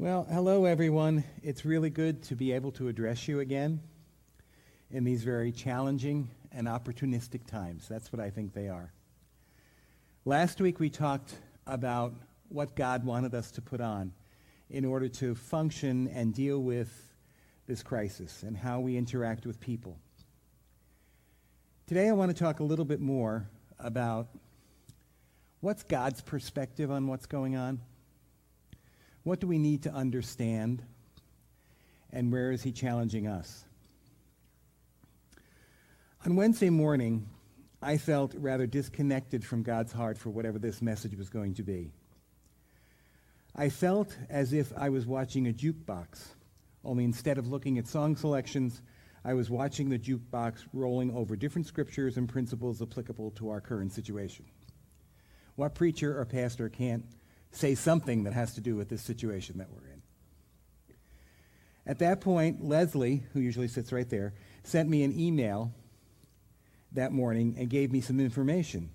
Well, hello, everyone. It's really good to be able to address you again in these very challenging and opportunistic times. That's what I think they are. Last week, we talked about what God wanted us to put on in order to function and deal with this crisis and how we interact with people. Today, I want to talk a little bit more about what's God's perspective on what's going on. What do we need to understand? And where is he challenging us? On Wednesday morning, I felt rather disconnected from God's heart for whatever this message was going to be. I felt as if I was watching a jukebox, only instead of looking at song selections, I was watching the jukebox rolling over different scriptures and principles applicable to our current situation. What preacher or pastor can't say something that has to do with this situation that we're in? At that point, Leslie, who usually sits right there, sent me an email that morning and gave me some information.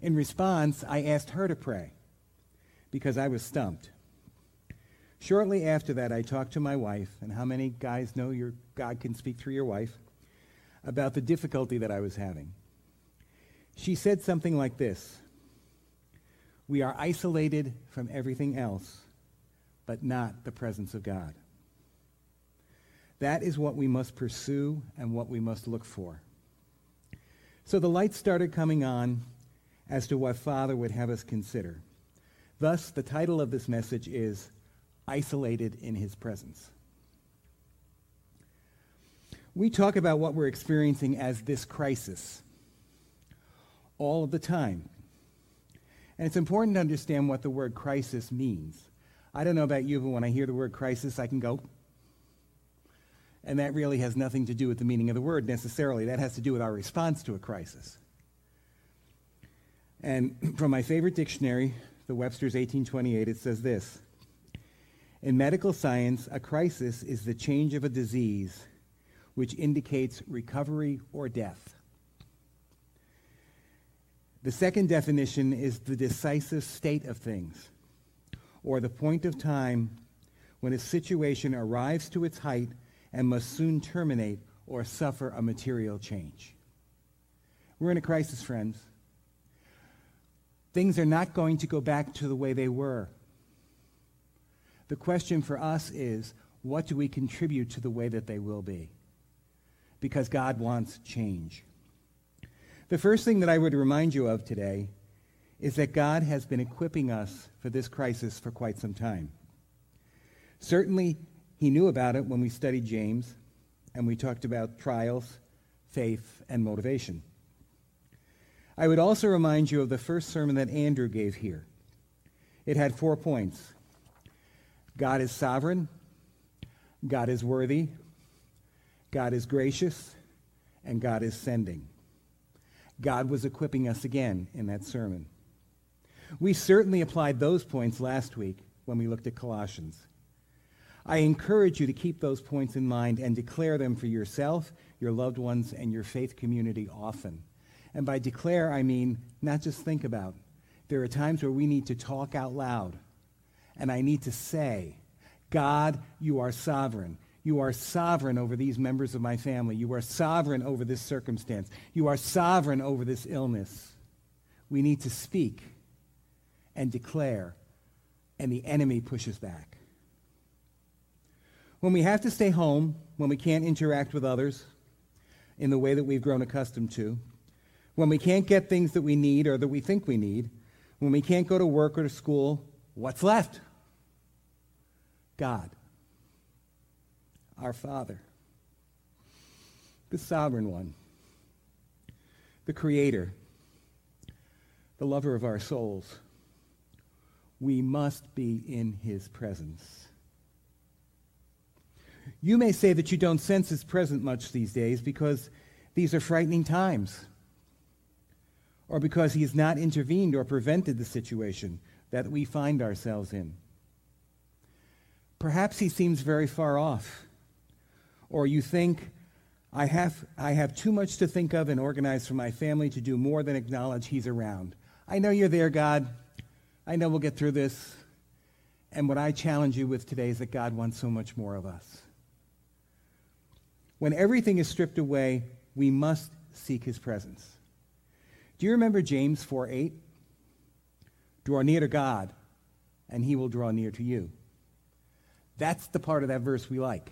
In response, I asked her to pray because I was stumped. Shortly after that, I talked to my wife, and how many guys know your God can speak through your wife, about the difficulty that I was having. She said something like this We are isolated from everything else, but not the presence of God. That is what we must pursue and what we must look for. So the lights started coming on as to what Father would have us consider. Thus, the title of this message is Isolated in His Presence. We talk about what we're experiencing as this crisis all of the time. And it's important to understand what the word crisis means. I don't know about you, but when I hear the word crisis, I can go, and that really has nothing to do with the meaning of the word necessarily. That has to do with our response to a crisis. And from my favorite dictionary, the Webster's 1828, it says this In medical science, a crisis is the change of a disease which indicates recovery or death. The second definition is the decisive state of things, or the point of time when a situation arrives to its height and must soon terminate or suffer a material change. We're in a crisis, friends. Things are not going to go back to the way they were. The question for us is what do we contribute to the way that they will be? Because God wants change. The first thing that I would remind you of today is that God has been equipping us for this crisis for quite some time. Certainly, he knew about it when we studied James and we talked about trials, faith, and motivation. I would also remind you of the first sermon that Andrew gave here. It had four points God is sovereign, God is worthy, God is gracious, and God is sending. God was equipping us again in that sermon. We certainly applied those points last week when we looked at Colossians. I encourage you to keep those points in mind and declare them for yourself, your loved ones, and your faith community often. And by declare, I mean not just think about. There are times where we need to talk out loud. And I need to say, God, you are sovereign. You are sovereign over these members of my family. You are sovereign over this circumstance. You are sovereign over this illness. We need to speak and declare, and the enemy pushes back. When we have to stay home, when we can't interact with others in the way that we've grown accustomed to, when we can't get things that we need or that we think we need, when we can't go to work or to school, what's left? God, our Father, the sovereign one, the creator, the lover of our souls. We must be in his presence. You may say that you don't sense his presence much these days because these are frightening times, or because he has not intervened or prevented the situation that we find ourselves in. Perhaps he seems very far off, or you think, I have, I have too much to think of and organize for my family to do more than acknowledge he's around. I know you're there, God. I know we'll get through this. And what I challenge you with today is that God wants so much more of us. When everything is stripped away, we must seek his presence. Do you remember James 4 8? Draw near to God, and he will draw near to you. That's the part of that verse we like.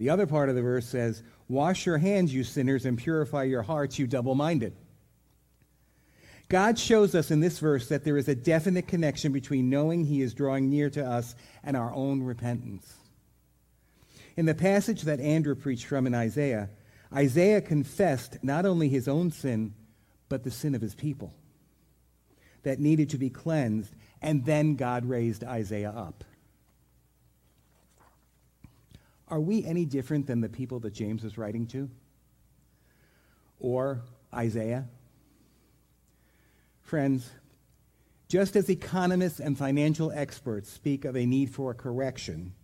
The other part of the verse says, Wash your hands, you sinners, and purify your hearts, you double minded. God shows us in this verse that there is a definite connection between knowing he is drawing near to us and our own repentance. In the passage that Andrew preached from in Isaiah, Isaiah confessed not only his own sin, but the sin of his people that needed to be cleansed, and then God raised Isaiah up. Are we any different than the people that James was writing to? Or Isaiah? Friends, just as economists and financial experts speak of a need for a correction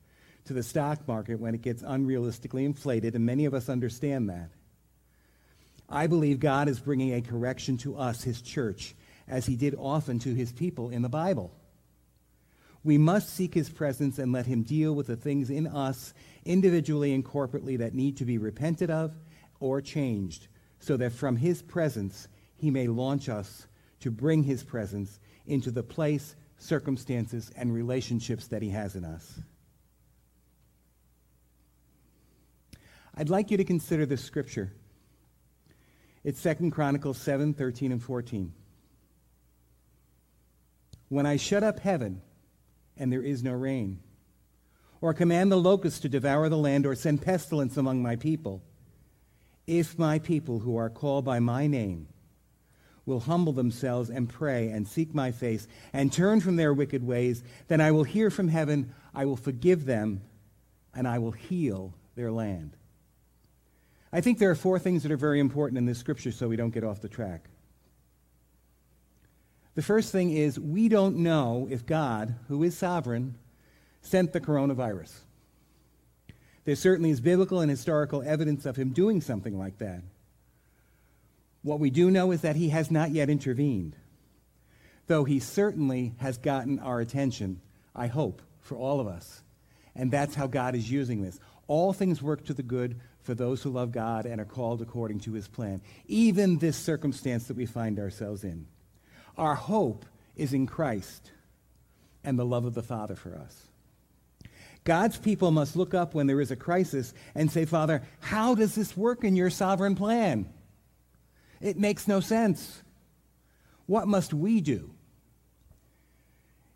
to the stock market when it gets unrealistically inflated, and many of us understand that, I believe God is bringing a correction to us, his church, as he did often to his people in the Bible. We must seek his presence and let him deal with the things in us, individually and corporately, that need to be repented of or changed, so that from his presence he may launch us to bring his presence into the place, circumstances, and relationships that he has in us. I'd like you to consider this scripture. It's 2 Chronicles 7, 13, and 14. When I shut up heaven and there is no rain, or command the locusts to devour the land, or send pestilence among my people, if my people who are called by my name will humble themselves and pray and seek my face and turn from their wicked ways, then I will hear from heaven, I will forgive them, and I will heal their land. I think there are four things that are very important in this scripture so we don't get off the track. The first thing is we don't know if God, who is sovereign, sent the coronavirus. There certainly is biblical and historical evidence of him doing something like that. What we do know is that he has not yet intervened, though he certainly has gotten our attention, I hope, for all of us. And that's how God is using this. All things work to the good for those who love God and are called according to his plan, even this circumstance that we find ourselves in. Our hope is in Christ and the love of the Father for us. God's people must look up when there is a crisis and say, Father, how does this work in your sovereign plan? It makes no sense. What must we do?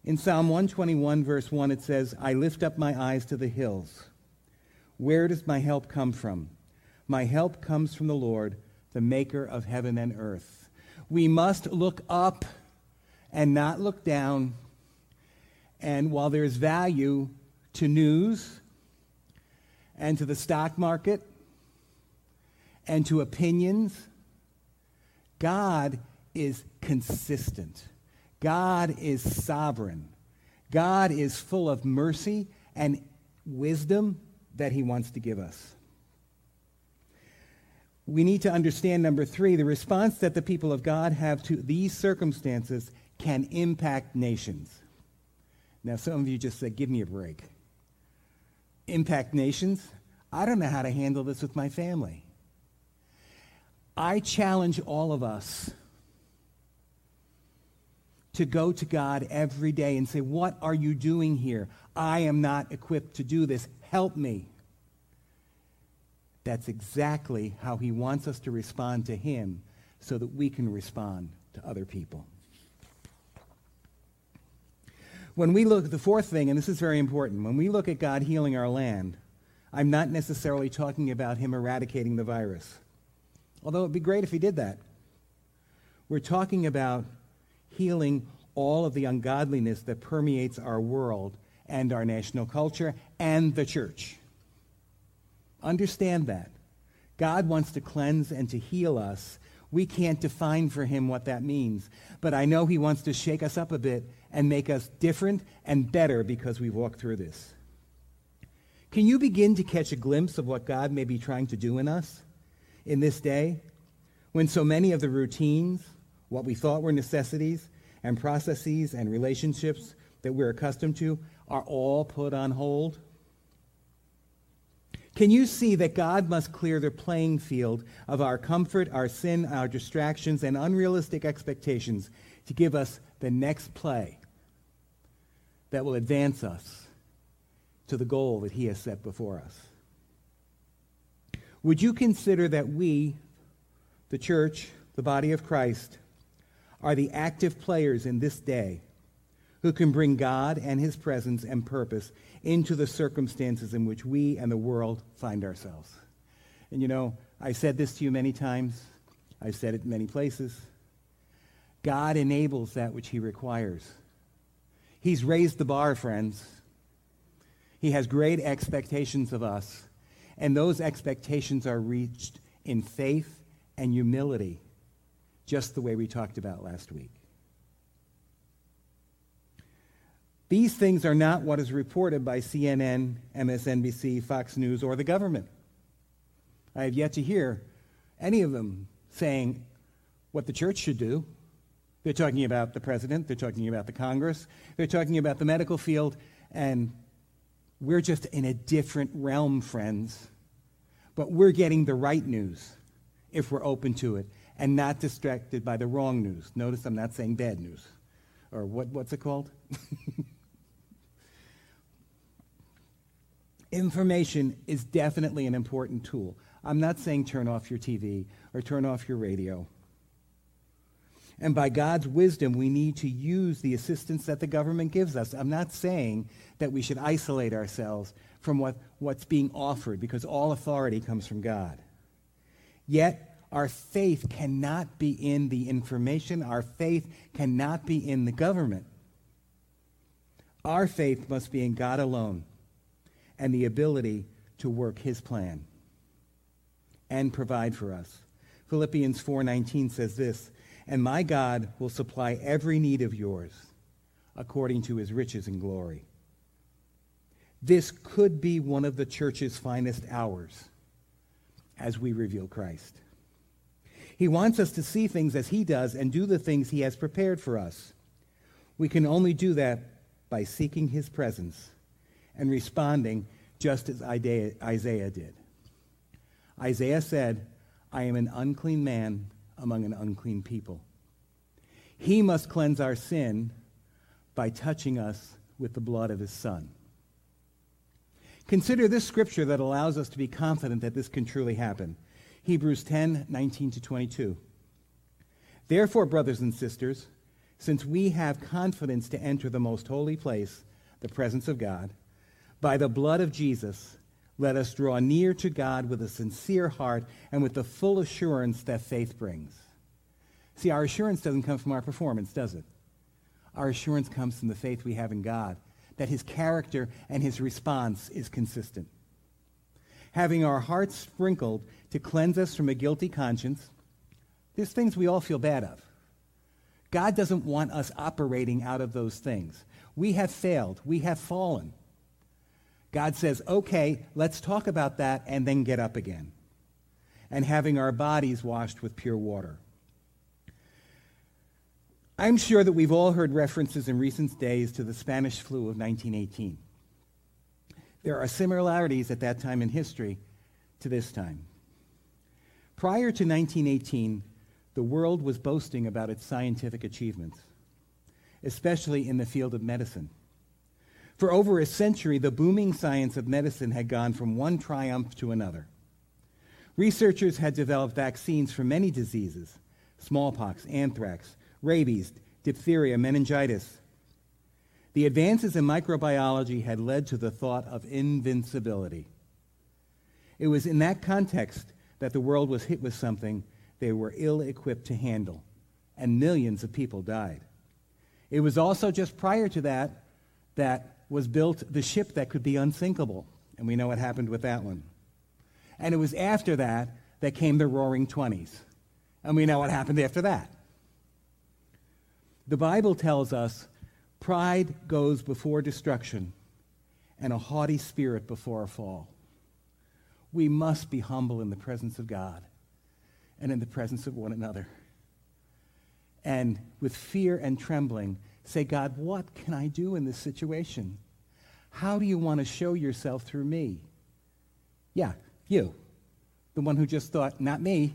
In Psalm 121, verse 1, it says, I lift up my eyes to the hills. Where does my help come from? My help comes from the Lord, the maker of heaven and earth. We must look up and not look down. And while there's value to news and to the stock market and to opinions, God is consistent. God is sovereign. God is full of mercy and wisdom that he wants to give us we need to understand, number three, the response that the people of God have to these circumstances can impact nations. Now, some of you just said, give me a break. Impact nations? I don't know how to handle this with my family. I challenge all of us to go to God every day and say, What are you doing here? I am not equipped to do this. Help me. That's exactly how he wants us to respond to him so that we can respond to other people. When we look at the fourth thing, and this is very important, when we look at God healing our land, I'm not necessarily talking about him eradicating the virus, although it would be great if he did that. We're talking about healing all of the ungodliness that permeates our world and our national culture and the church. Understand that. God wants to cleanse and to heal us. We can't define for him what that means. But I know he wants to shake us up a bit and make us different and better because we've walked through this. Can you begin to catch a glimpse of what God may be trying to do in us in this day when so many of the routines, what we thought were necessities, and processes and relationships that we're accustomed to are all put on hold? Can you see that God must clear the playing field of our comfort, our sin, our distractions, and unrealistic expectations to give us the next play that will advance us to the goal that He has set before us? Would you consider that we, the church, the body of Christ, are the active players in this day who can bring God and his presence and purpose into the circumstances in which we and the world find ourselves. And you know, I said this to you many times. I've said it in many places. God enables that which he requires. He's raised the bar, friends. He has great expectations of us. And those expectations are reached in faith and humility, just the way we talked about last week. These things are not what is reported by CNN, MSNBC, Fox News, or the government. I have yet to hear any of them saying what the church should do. They're talking about the president, they're talking about the Congress, they're talking about the medical field, and we're just in a different realm, friends. But we're getting the right news if we're open to it and not distracted by the wrong news. Notice I'm not saying bad news. Or what, what's it called? Information is definitely an important tool. I'm not saying turn off your TV or turn off your radio. And by God's wisdom, we need to use the assistance that the government gives us. I'm not saying that we should isolate ourselves from what, what's being offered because all authority comes from God. Yet, our faith cannot be in the information, our faith cannot be in the government. Our faith must be in God alone and the ability to work his plan and provide for us. Philippians 4:19 says this, "And my God will supply every need of yours according to his riches and glory." This could be one of the church's finest hours as we reveal Christ. He wants us to see things as he does and do the things he has prepared for us. We can only do that by seeking his presence and responding just as Isaiah did. Isaiah said, I am an unclean man among an unclean people. He must cleanse our sin by touching us with the blood of his son. Consider this scripture that allows us to be confident that this can truly happen. Hebrews 10, 19 to 22. Therefore, brothers and sisters, since we have confidence to enter the most holy place, the presence of God, by the blood of Jesus, let us draw near to God with a sincere heart and with the full assurance that faith brings. See, our assurance doesn't come from our performance, does it? Our assurance comes from the faith we have in God, that his character and his response is consistent. Having our hearts sprinkled to cleanse us from a guilty conscience, there's things we all feel bad of. God doesn't want us operating out of those things. We have failed. We have fallen. God says, okay, let's talk about that and then get up again. And having our bodies washed with pure water. I'm sure that we've all heard references in recent days to the Spanish flu of 1918. There are similarities at that time in history to this time. Prior to 1918, the world was boasting about its scientific achievements, especially in the field of medicine. For over a century, the booming science of medicine had gone from one triumph to another. Researchers had developed vaccines for many diseases smallpox, anthrax, rabies, diphtheria, meningitis. The advances in microbiology had led to the thought of invincibility. It was in that context that the world was hit with something they were ill equipped to handle, and millions of people died. It was also just prior to that that was built the ship that could be unsinkable. And we know what happened with that one. And it was after that that came the roaring 20s. And we know what happened after that. The Bible tells us pride goes before destruction and a haughty spirit before a fall. We must be humble in the presence of God and in the presence of one another. And with fear and trembling, say, God, what can I do in this situation? How do you want to show yourself through me? Yeah, you. The one who just thought, not me.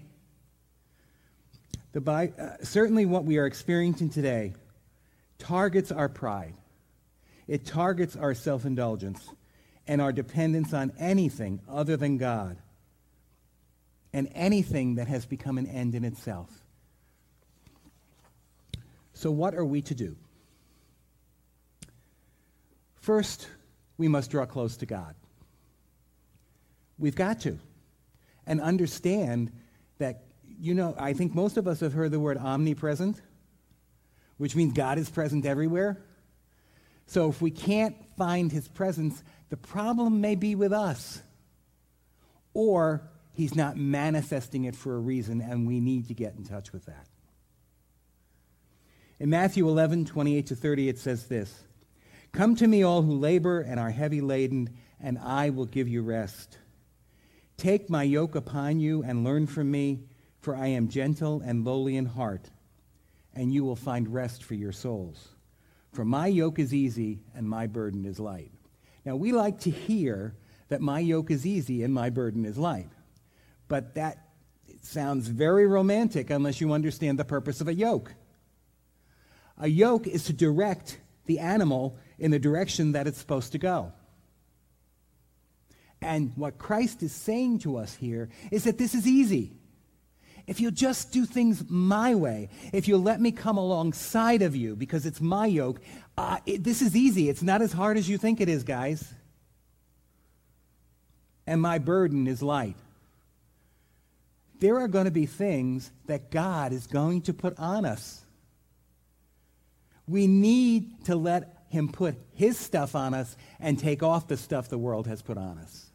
The Bi- uh, certainly, what we are experiencing today targets our pride. It targets our self indulgence and our dependence on anything other than God and anything that has become an end in itself. So, what are we to do? First, we must draw close to God. We've got to. And understand that, you know, I think most of us have heard the word omnipresent, which means God is present everywhere. So if we can't find his presence, the problem may be with us. Or he's not manifesting it for a reason, and we need to get in touch with that. In Matthew 11, 28 to 30, it says this Come to me, all who labor and are heavy laden, and I will give you rest. Take my yoke upon you and learn from me, for I am gentle and lowly in heart, and you will find rest for your souls. For my yoke is easy and my burden is light. Now, we like to hear that my yoke is easy and my burden is light. But that sounds very romantic unless you understand the purpose of a yoke. A yoke is to direct the animal in the direction that it's supposed to go. And what Christ is saying to us here is that this is easy. If you'll just do things my way, if you'll let me come alongside of you because it's my yoke, uh, it, this is easy. It's not as hard as you think it is, guys. And my burden is light. There are going to be things that God is going to put on us. We need to let Him put His stuff on us and take off the stuff the world has put on us.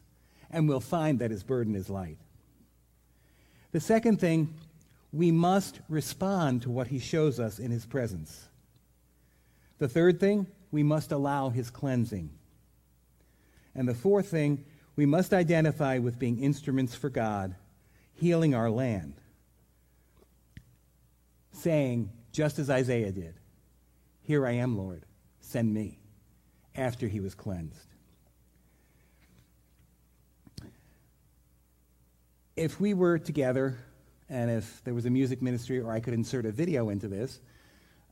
And we'll find that His burden is light. The second thing, we must respond to what he shows us in his presence. The third thing, we must allow his cleansing. And the fourth thing, we must identify with being instruments for God, healing our land. Saying, just as Isaiah did, Here I am, Lord, send me, after he was cleansed. if we were together and if there was a music ministry or I could insert a video into this,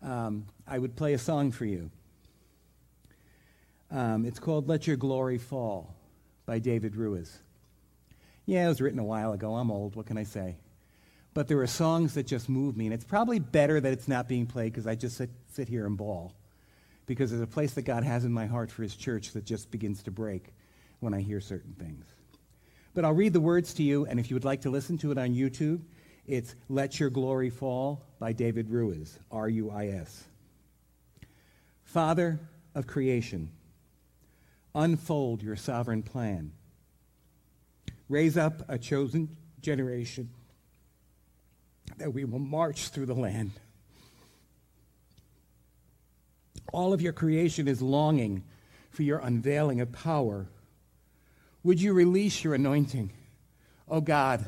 um, I would play a song for you. Um, it's called Let Your Glory Fall by David Ruis. Yeah, it was written a while ago. I'm old. What can I say? But there are songs that just move me, and it's probably better that it's not being played because I just sit, sit here and bawl. Because there's a place that God has in my heart for his church that just begins to break when I hear certain things. But I'll read the words to you, and if you would like to listen to it on YouTube, it's Let Your Glory Fall by David Ruis, R U I S. Father of creation, unfold your sovereign plan. Raise up a chosen generation that we will march through the land. All of your creation is longing for your unveiling of power would you release your anointing? Oh God,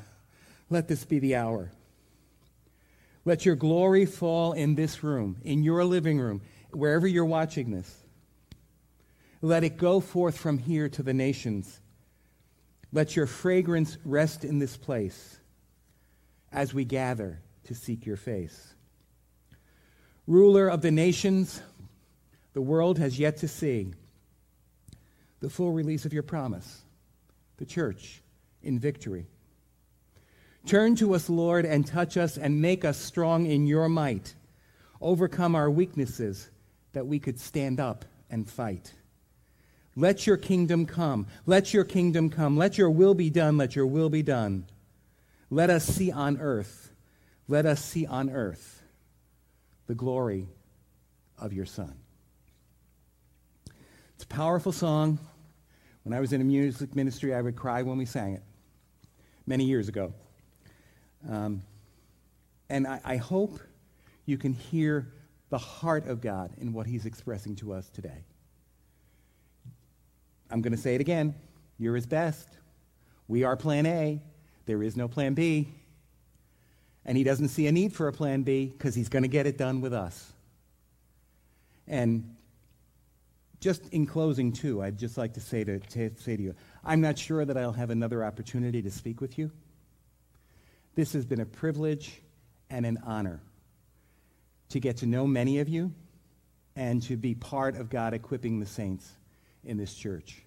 let this be the hour. Let your glory fall in this room, in your living room, wherever you're watching this. Let it go forth from here to the nations. Let your fragrance rest in this place as we gather to seek your face. Ruler of the nations, the world has yet to see the full release of your promise the church in victory. Turn to us, Lord, and touch us and make us strong in your might. Overcome our weaknesses that we could stand up and fight. Let your kingdom come. Let your kingdom come. Let your will be done. Let your will be done. Let us see on earth. Let us see on earth the glory of your Son. It's a powerful song. When I was in a music ministry, I would cry when we sang it many years ago. Um, and I, I hope you can hear the heart of God in what He's expressing to us today. I'm going to say it again. You're His best. We are plan A. There is no plan B. And He doesn't see a need for a plan B because He's going to get it done with us. And just in closing, too, I'd just like to say to, to, say to you, I'm not sure that I'll have another opportunity to speak with you. This has been a privilege and an honor to get to know many of you and to be part of God equipping the saints in this church.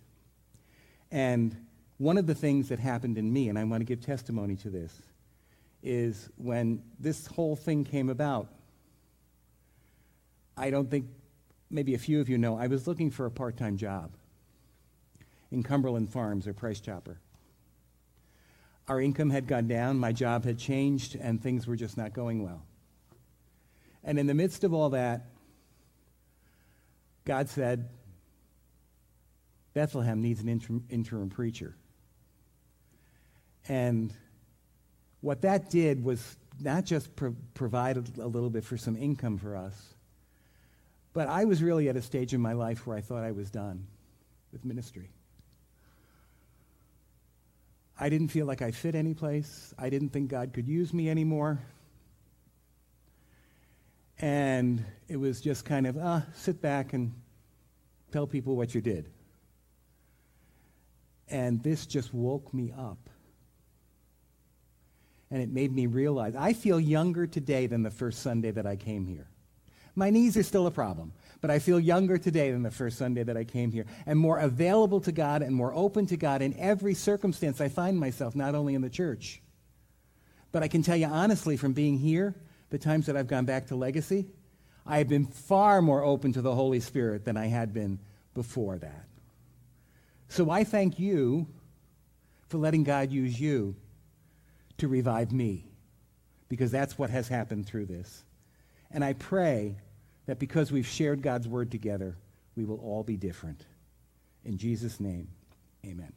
And one of the things that happened in me, and I want to give testimony to this, is when this whole thing came about, I don't think maybe a few of you know, I was looking for a part time job in Cumberland Farms or Price Chopper. Our income had gone down, my job had changed, and things were just not going well. And in the midst of all that, God said, Bethlehem needs an interim, interim preacher. And what that did was not just pro- provide a little bit for some income for us, but I was really at a stage in my life where I thought I was done with ministry. I didn't feel like I fit any place. I didn't think God could use me anymore. And it was just kind of, ah, sit back and tell people what you did. And this just woke me up. And it made me realize I feel younger today than the first Sunday that I came here. My knees are still a problem, but I feel younger today than the first Sunday that I came here, and more available to God and more open to God in every circumstance I find myself, not only in the church. But I can tell you honestly, from being here, the times that I've gone back to Legacy, I have been far more open to the Holy Spirit than I had been before that. So I thank you for letting God use you to revive me, because that's what has happened through this. And I pray that because we've shared God's word together, we will all be different. In Jesus' name, amen.